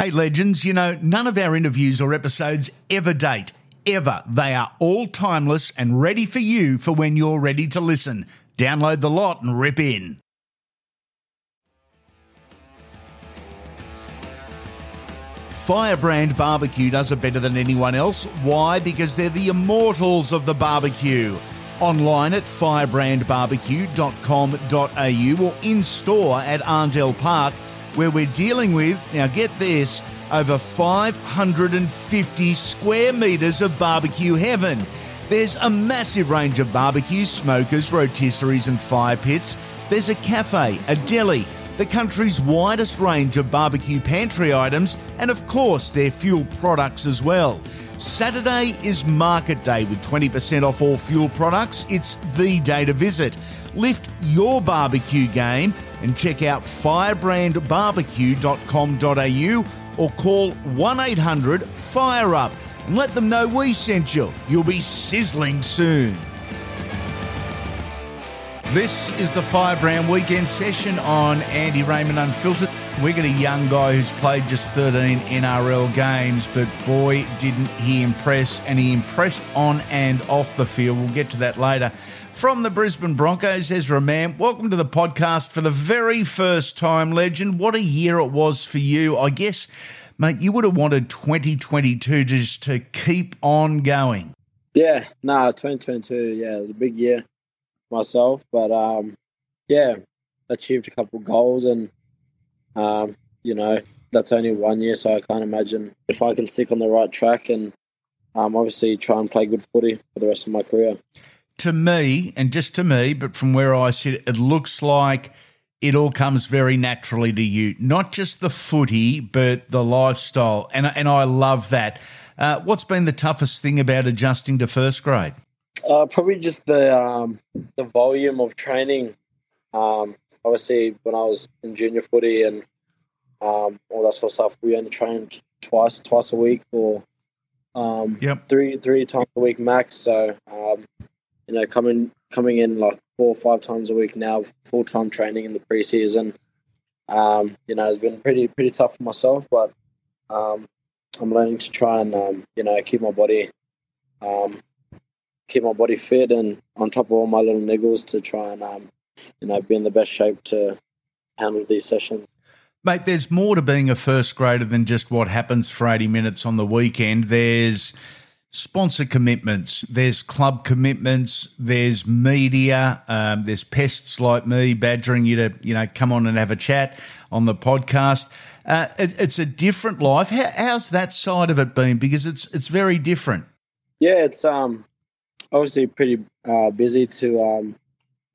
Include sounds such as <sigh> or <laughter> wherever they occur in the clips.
Hey, legends, you know, none of our interviews or episodes ever date. Ever. They are all timeless and ready for you for when you're ready to listen. Download the lot and rip in. Firebrand Barbecue does it better than anyone else. Why? Because they're the immortals of the barbecue. Online at firebrandbarbecue.com.au or in store at Arndell Park, where we're dealing with, now get this, over 550 square metres of barbecue heaven. There's a massive range of barbecues, smokers, rotisseries, and fire pits. There's a cafe, a deli, the country's widest range of barbecue pantry items, and of course, their fuel products as well. Saturday is market day with 20% off all fuel products. It's the day to visit. Lift your barbecue game and check out firebrandbarbecue.com.au or call 1 800 FIRE UP and let them know we sent you. You'll be sizzling soon. This is the Firebrand Weekend session on Andy Raymond Unfiltered. We got a young guy who's played just 13 NRL games, but boy, didn't he impress, and he impressed on and off the field. We'll get to that later. From the Brisbane Broncos, Ezra Mam, welcome to the podcast for the very first time, legend. What a year it was for you. I guess, mate, you would have wanted 2022 just to keep on going. Yeah, no, nah, 2022, yeah, it was a big year myself, but um, yeah, achieved a couple goals, and um, you know that's only one year, so I can't imagine if I can stick on the right track and um, obviously try and play good footy for the rest of my career. To me, and just to me, but from where I sit, it looks like it all comes very naturally to you. Not just the footy, but the lifestyle, and and I love that. Uh, what's been the toughest thing about adjusting to first grade? Uh, probably just the um, the volume of training. Um, obviously, when I was in junior footy and um, all that sort of stuff, we only trained twice twice a week or um, yep. three three times a week max. So um, you know, coming coming in like four or five times a week now, full time training in the preseason. Um, you know, it's been pretty pretty tough for myself, but um, I'm learning to try and um, you know keep my body um, keep my body fit and on top of all my little niggles to try and um, you know be in the best shape to handle these sessions. Mate, there's more to being a first grader than just what happens for 80 minutes on the weekend. There's sponsor commitments, there's club commitments, there's media, um, there's pests like me badgering you to, you know, come on and have a chat on the podcast. Uh, it, it's a different life. How, how's that side of it been? Because it's it's very different. Yeah, it's um obviously pretty uh, busy to um,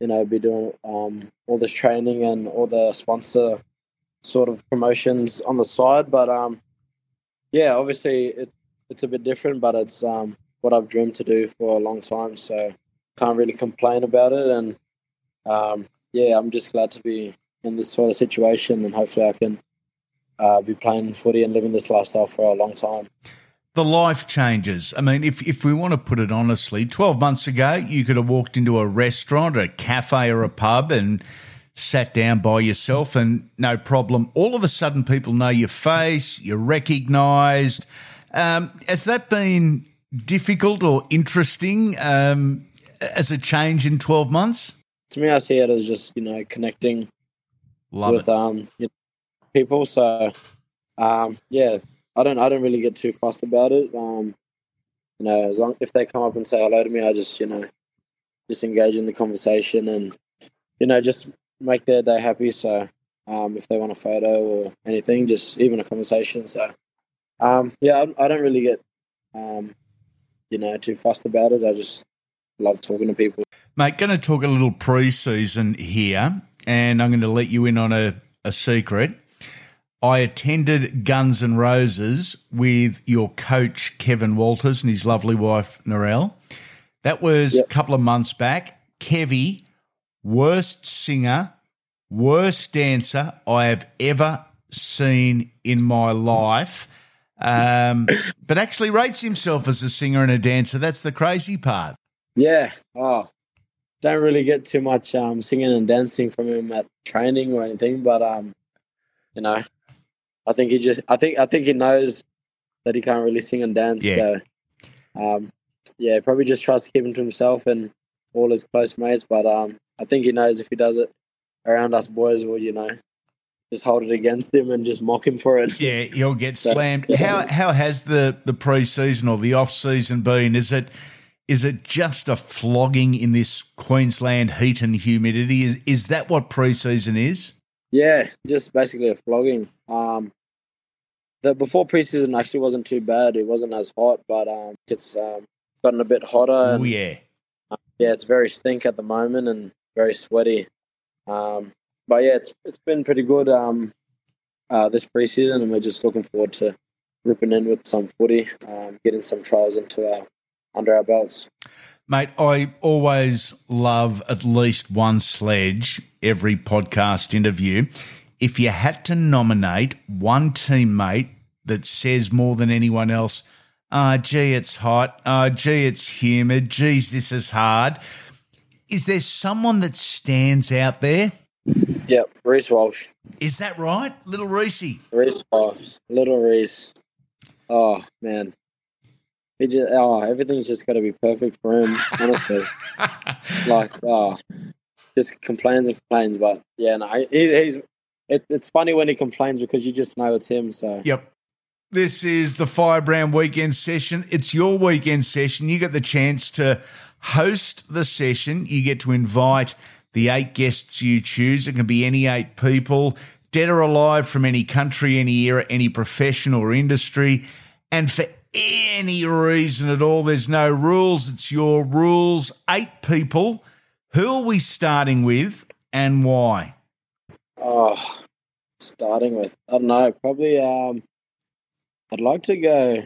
you know be doing um, all this training and all the sponsor sort of promotions on the side. But um, yeah, obviously it, it's a bit different, but it's um, what I've dreamed to do for a long time. So can't really complain about it. And um, yeah, I'm just glad to be in this sort of situation, and hopefully I can uh, be playing footy and living this lifestyle for a long time the life changes. I mean, if, if we want to put it honestly, 12 months ago, you could have walked into a restaurant, a cafe, or a pub and sat down by yourself and no problem. All of a sudden, people know your face, you're recognized. Um, has that been difficult or interesting um, as a change in 12 months? To me, I see it as just, you know, connecting Love with um, you know, people. So, um, yeah, I don't I don't really get too fussed about it. Um, you know, as long if they come up and say hello to me, I just you know just engage in the conversation and you know just make their day happy. So um, if they want a photo or anything, just even a conversation. So um, yeah, I, I, don't really get um, you know too fussed about it. I just love talking to people. Mate, going to talk a little pre-season here, and I'm going to let you in on a, a secret. I attended Guns N' Roses with your coach, Kevin Walters, and his lovely wife, Narelle. That was yep. a couple of months back. Kevy, worst singer, worst dancer I have ever seen in my life. Um, <coughs> but actually rates himself as a singer and a dancer. That's the crazy part. Yeah. Oh, don't really get too much um, singing and dancing from him at training or anything, but um, you know, I think he just I think I think he knows that he can't really sing and dance. Yeah. So um, yeah, probably just tries to keep him to himself and all his close mates. But um, I think he knows if he does it around us boys, well, you know, just hold it against him and just mock him for it. Yeah, he'll get So, slammed. yeah. How how has the the preseason or the off season been? Is it is it just a flogging in this Queensland heat and humidity? Is is that what preseason is? Yeah, just basically a flogging. Um, the before preseason actually wasn't too bad. It wasn't as hot, but um, it's um, gotten a bit hotter. Oh yeah, yeah, it's very stink at the moment and very sweaty. Um, but yeah, it's it's been pretty good um, uh, this preseason, and we're just looking forward to ripping in with some footy, um, getting some trials into our under our belts. Mate. I always love at least one sledge every podcast interview. If you had to nominate one teammate that says more than anyone else, ah, gee, it's hot. Ah, gee, it's humid. Geez, this is hard. Is there someone that stands out there? Yep, Reece Walsh, Is that right, little Reece? Reece Walsh, little Reece. Oh man, he just oh everything's just got to be perfect for him. Honestly, <laughs> like oh, just complains and complains. But yeah, no, he, he's. It, it's funny when he complains because you just know it's him. So Yep. This is the Firebrand weekend session. It's your weekend session. You get the chance to host the session. You get to invite the eight guests you choose. It can be any eight people, dead or alive, from any country, any era, any profession or industry. And for any reason at all, there's no rules. It's your rules. Eight people. Who are we starting with and why? Oh, starting with I don't know. Probably um, I'd like to go.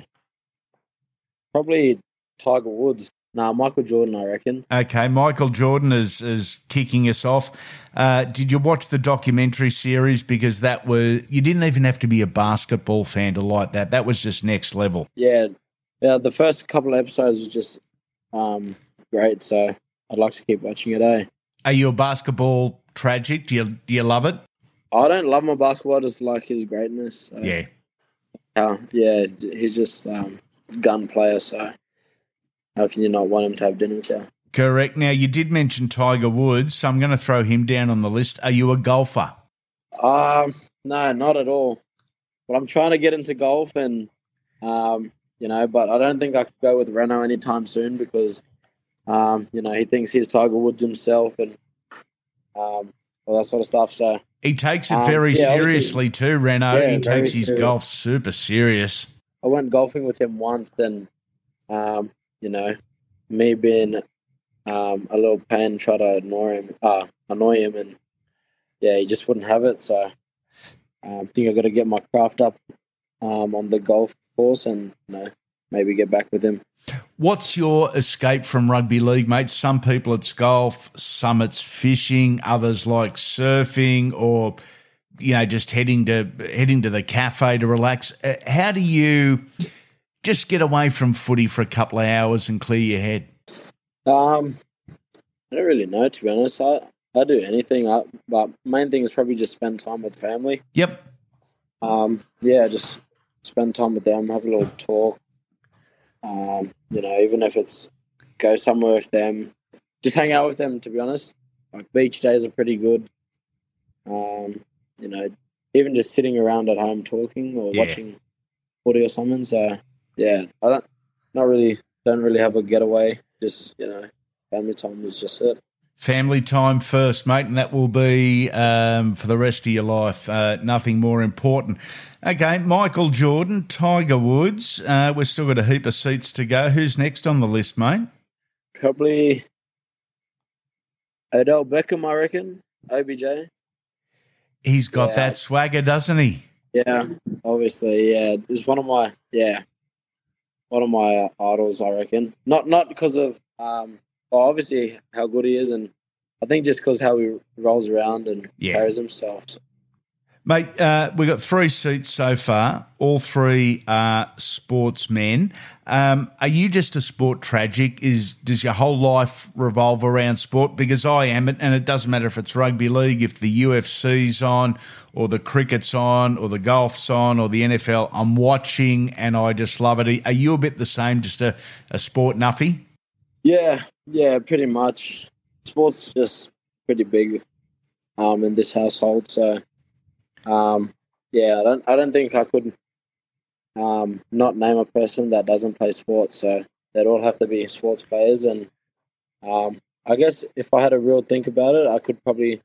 Probably Tiger Woods. Nah, Michael Jordan. I reckon. Okay, Michael Jordan is is kicking us off. Uh, did you watch the documentary series? Because that was you didn't even have to be a basketball fan to like that. That was just next level. Yeah, yeah. The first couple of episodes was just um great. So I'd like to keep watching it. Eh. Are you a basketball tragic? Do you do you love it? I don't love my basketball. I just like his greatness. So, Yeah. uh, yeah. He's just um gun player. So how can you not want him to have dinner with you? Correct. Now you did mention Tiger Woods, so I'm going to throw him down on the list. Are you a golfer? Um, no, not at all. But I'm trying to get into golf, and um, you know, but I don't think I could go with Reno anytime soon because, um, you know, he thinks he's Tiger Woods himself, and um, all that sort of stuff. So He takes it Um, very yeah, seriously too, Reno. Yeah, he takes his serious. golf super serious. I went golfing with him once, and um, you know, me being um a little pain, try to annoy him, uh, annoy him, and yeah, he just wouldn't have it. So um, I think I got to get my craft up um on the golf course, and you know, maybe get back with him. What's your escape from rugby league, mate? Some people it's golf, some it's fishing, others like surfing, or you know just heading to heading to the cafe to relax. Uh, How do you just get away from footy for a couple of hours and clear your head? Um, I don't really know to be honest. I I do anything, I, but main thing is probably just spend time with family. Yep. Um, yeah, just spend time with them, have a little talk. Um, you know, even if it's go somewhere with them, just hang out with them. To be honest, like beach days are pretty good. Um, you know, even just sitting around at home talking or Yeah. watching footy or something. So yeah, I don't, not really, don't really have a getaway. Just you know, family time is just it. Family time first, mate, and that will be um, for the rest of your life. Uh, nothing more important. Okay, Michael Jordan, Tiger Woods. Uh, we've still got a heap of seats to go. Who's next on the list, mate? Probably Odell Beckham, I reckon. OBJ. He's got Yeah. that swagger, doesn't he? Yeah, obviously, yeah. It's one of my yeah, one of my idols, I reckon. Not not because of um, well, obviously how good he is, and I think just because how he rolls around and Yeah. carries himself. So, Mate, uh, we've got three seats so far. All three are sportsmen. Um, are you just a sport tragic? Is does your whole life revolve around sport? Because I am, and it doesn't matter if it's rugby league, if the UFC's on, or the cricket's on, or the golf's on, or the NFL. I'm watching, and I just love it. Are you a bit the same, just a, a sport nuffy? Yeah, yeah, pretty much. Sports just pretty big um, in this household, so um, yeah, I don't I don't think I could um, not name a person that doesn't play sports. So they'd all have to be sports players, and um, I guess if I had a real think about it, I could probably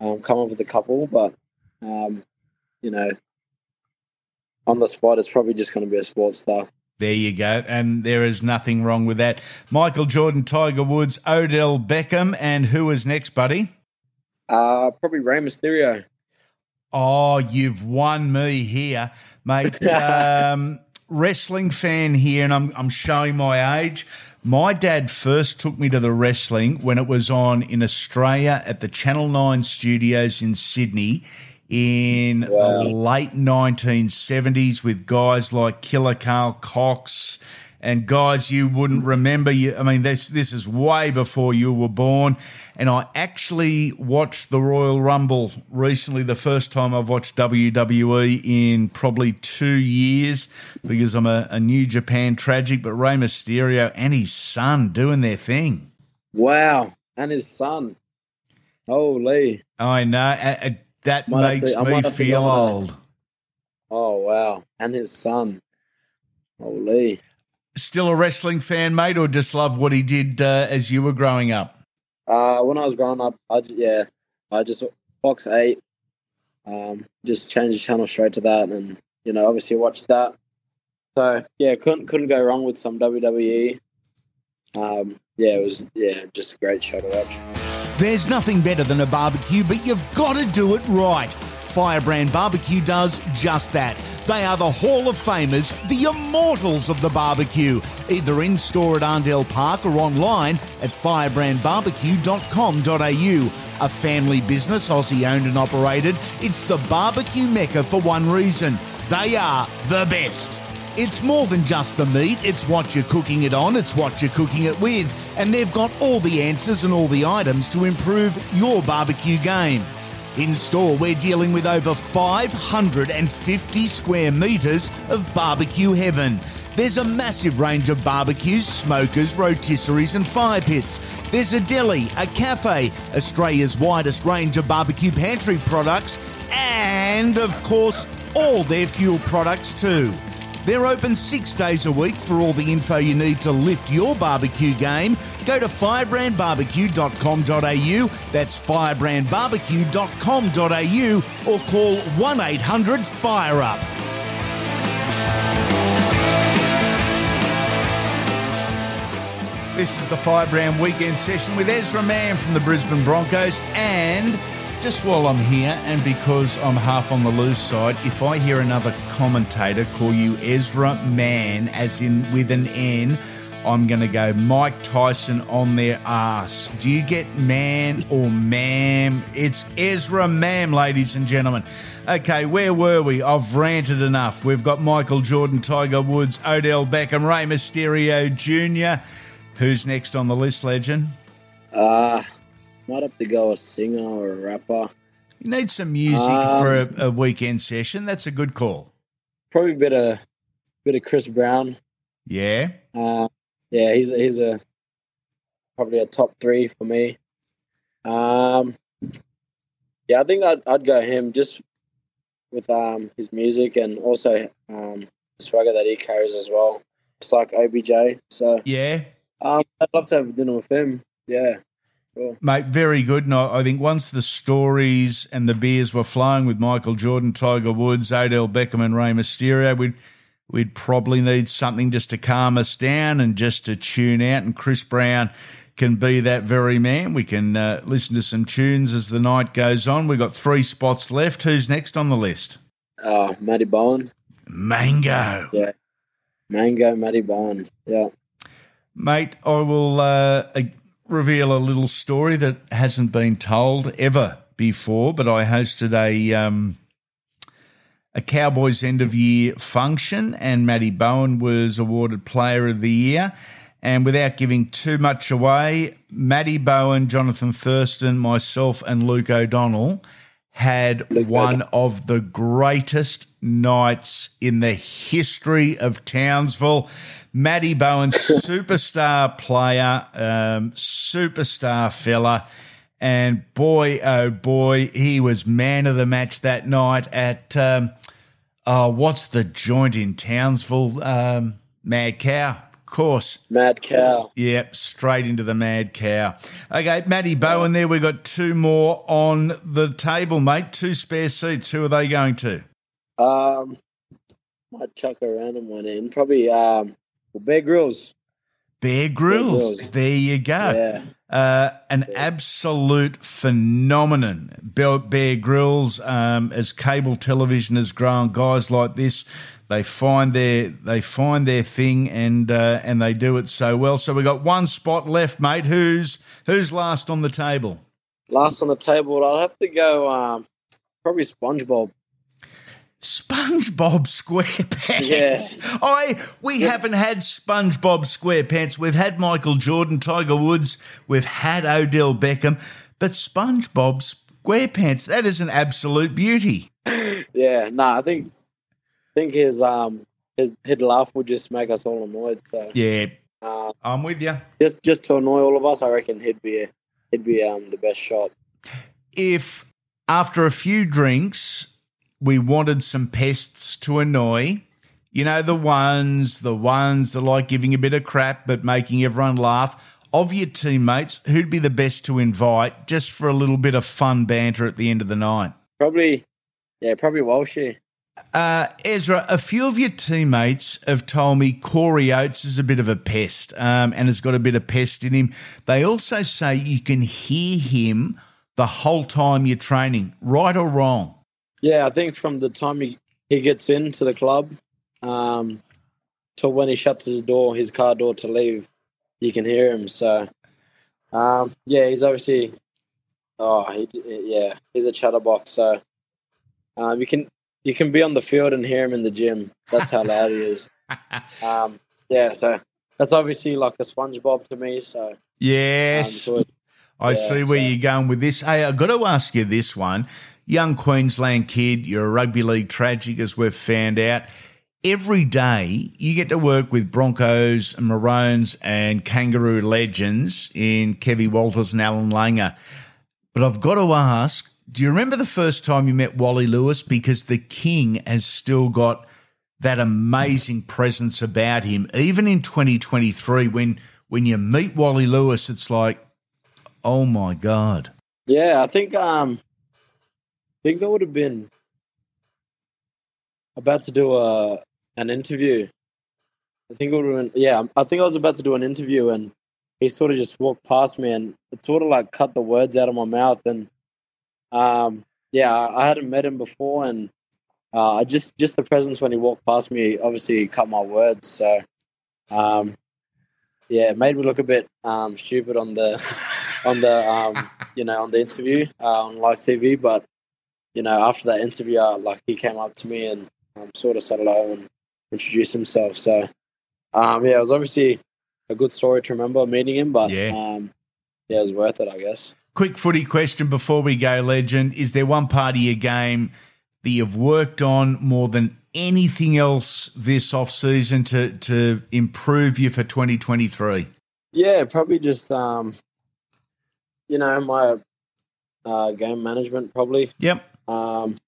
um, come up with a couple, but um, you know, on the spot, it's probably just going to be a sports star. There you go. And there is nothing wrong with that. Michael Jordan, Tiger Woods, Odell Beckham, and who is next, buddy? Uh, probably Rey Mysterio. Oh, you've won me here, mate. <laughs> um, wrestling fan here, and I'm, I'm showing my age. My dad first took me to the wrestling when it was on in Australia at the Channel 9 studios in Sydney in wow. the late 1970s with guys like Killer Karl Kox and guys you wouldn't remember. You, I mean, this this is way before you were born. And I actually watched the Royal Rumble recently, the first time I've watched WWE in probably two years because I'm a, a New Japan tragic. But Rey Mysterio and his son doing their thing. Wow, and his son. Holy! I know uh, that makes to, me feel old. Oh wow! And his son. Holy! Still a wrestling fan, mate, or just love what he did uh, as you were growing up? Uh, when I was growing up, I yeah, I just Fox Eight, um, just changed the channel straight to that, and you know, obviously watched that. So yeah, couldn't couldn't go wrong with some WWE. Um, yeah, it was yeah, just a great show to watch. There's nothing better than a barbecue, but you've got to do it right. Firebrand Barbecue does just that. They are the Hall of Famers, the immortals of the barbecue, either in store at Arndell Park or online at firebrandbarbecue.com.au. A family business, Aussie owned and operated, it's the barbecue mecca for one reason they are the best. It's more than just the meat, it's what you're cooking it on, it's what you're cooking it with, and they've got all the answers and all the items to improve your barbecue game. In store, we're dealing with over 550 square metres of barbecue heaven. There's a massive range of barbecues, smokers, rotisseries, and fire pits. There's a deli, a cafe, Australia's widest range of barbecue pantry products, and of course, all their fuel products too. They're open six days a week for all the info you need to lift your barbecue game. Go to firebrandbarbecue.com.au. That's firebrandbarbecue.com.au or call 1 800 FIRE UP. This is the Firebrand Weekend session with Ezra Mam from the Brisbane Broncos and just while I'm here, and because I'm half on the loose side, if I hear another commentator call you Ezra Man, as in with an N, I'm going to go Mike Tyson on their ass. Do you get man or ma'am? It's Ezra Mam, ladies and gentlemen. Okay, where were we? I've ranted enough. We've got Michael Jordan, Tiger Woods, Odell Beckham, Rey Mysterio Jr. Who's next on the list, legend? Uh, might have to go a singer or a rapper. You need some music um, for a, a, weekend session. That's a good call. Probably a bit of bit of Chris Brown. Yeah. Uh, yeah, he's a, he's a probably a top three for me. Um, yeah, I think I'd I'd go him just with um his music and also um swagger that he carries as well. It's like OBJ. So yeah, um, I'd love to have dinner with him. Yeah. Cool. Mate, very good. And I, think once the stories and the beers were flowing with Michael Jordan, Tiger Woods, Odell Beckham, and Rey Mysterio, we'd we'd probably need something just to calm us down and just to tune out. And Chris Brown can be that very man. We can uh, listen to some tunes as the night goes on. We've got three spots left. Who's next on the list? Uh, Matty Bowen. Mango. Yeah. Mango, Matty Bowen. Yeah. Mate, I will uh, reveal a little story that hasn't been told ever before, but I hosted a um, a Cowboys end of year function, and Matty Bowen was awarded Player of the Year. And without giving too much away, Matty Bowen, Jonathan Thurston, myself, and Luke O'Donnell had one of the greatest nights in the history of Townsville. Matty Bowen, <laughs> superstar player, um, superstar fella. And boy, oh boy, he was man of the match that night at, um, oh, what's the joint in Townsville? Um, Mad Cow, course. Mad Cow. Yep, straight into the Mad Cow. Okay, Matty Bowen there. We've got two more on the table, mate. Two spare seats. Who are they going to? Um, might chuck a random one in. Probably um, Bear Grylls. Bear Grylls. Bear Grylls. There you go. Yeah. Uh, an absolute phenomenon. Bear Grylls, um, as cable television has grown, guys like this, they find their they find their thing and uh, and they do it so well. So we got one spot left, mate. Who's who's last on the table? Last on the table, I'll have to go. Um, probably SpongeBob. SpongeBob SquarePants. Yeah. I we yeah. haven't had SpongeBob SquarePants. We've had Michael Jordan, Tiger Woods, we've had Odell Beckham, but SpongeBob SquarePants, that is an absolute beauty. Yeah, no, nah, I think I think his um his, his laugh would just make us all annoyed. So yeah, uh, I'm with you. Just just to annoy all of us, I reckon he'd be he'd be um the best shot. If after a few drinks we wanted some pests to annoy. You know, the ones, the ones that like giving a bit of crap but making everyone laugh. Of your teammates, who'd be the best to invite just for a little bit of fun banter at the end of the night? Probably, yeah, probably Walshy. Uh, Ezra, a few of your teammates have told me Corey Oates is a bit of a pest um, and has got a bit of pest in him. They also say you can hear him the whole time you're training, right or wrong? Yeah, I think from the time he, he gets into the club um, till when he shuts his door, his car door to leave, you can hear him. So, um, yeah, he's obviously, oh, he, yeah, he's a chatterbox. So, um, you can you can be on the field and hear him in the gym. That's how loud he is. <laughs> Um, yeah, so that's obviously like a SpongeBob to me. So, yes, um, I yeah, see where so. you're going with this. Hey, I've got to ask you this one young Queensland kid, you're a rugby league tragic, as we've found out. Every day you get to work with Broncos, and Maroons, and Kangaroo legends in Kevin Walters and Allan Langer. But I've got to ask do you remember the first time you met Wally Lewis? Because the King has still got that amazing presence about him. Even in 2023, when when you meet Wally Lewis, it's like, oh my God. Yeah, I think um think I would have been about to do a an interview. I think it would have been, yeah, I think I was about to do an interview and he sort of just walked past me and it sort of like cut the words out of my mouth. And um, yeah, I hadn't met him before and uh, just just the presence when he walked past me obviously cut my words. So um, yeah, it made me look a bit um, stupid on the <laughs> on the um, <laughs> you know on the interview uh, on live TV, but you know, after that interview, uh, like he came up to me and um, sort of said hello and introduced himself. So, um, yeah, it was obviously a good story to remember meeting him, but yeah, um, yeah, it was worth it, I guess. Quick footy question before we go, legend. Is there one part of your game that you've worked on more than anything else this off season to to improve you for 2023? Yeah, probably just um, you know my uh, game management, probably. Yep. Um,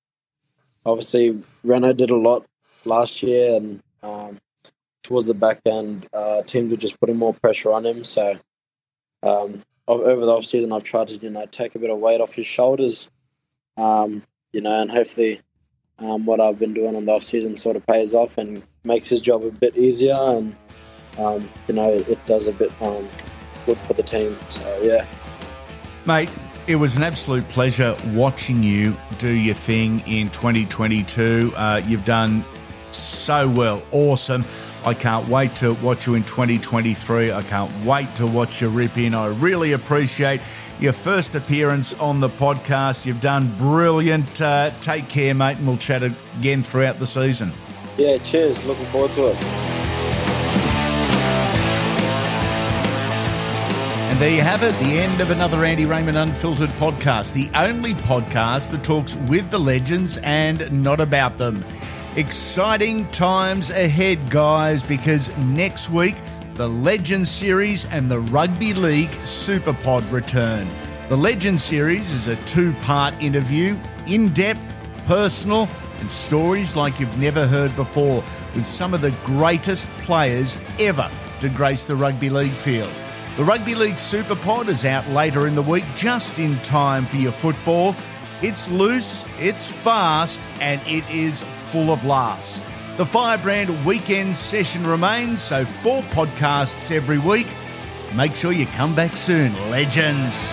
obviously, Reno did a lot last year, and um, towards the back end, uh, teams were just putting more pressure on him. So, um, over the off season, I've tried to you know take a bit of weight off his shoulders, um, you know, and hopefully, um, what I've been doing on the off season sort of pays off and makes his job a bit easier, and um, you know, it does a bit um, good for the team. So yeah, mate it was an absolute pleasure watching you do your thing in 2022. Uh, you've done so well. Awesome. I can't wait to watch you in 2023. I can't wait to watch you rip in. I really appreciate your first appearance on the podcast. You've done brilliant. Uh, take care, mate, and we'll chat again throughout the season. Yeah, cheers. Looking forward to it. And there you have it, the end of another Andy Raymond Unfiltered podcast, the only podcast that talks with the legends and not about them. Exciting times ahead, guys, because next week the Legends Series and the Rugby League Super Pod return. The Legends Series is a two part interview, in depth, personal, and stories like you've never heard before with some of the greatest players ever to grace the rugby league field. The Rugby League Super Pod is out later in the week, just in time for your football. It's loose, it's fast, and it is full of laughs. The Firebrand weekend session remains, so four podcasts every week. Make sure you come back soon, legends.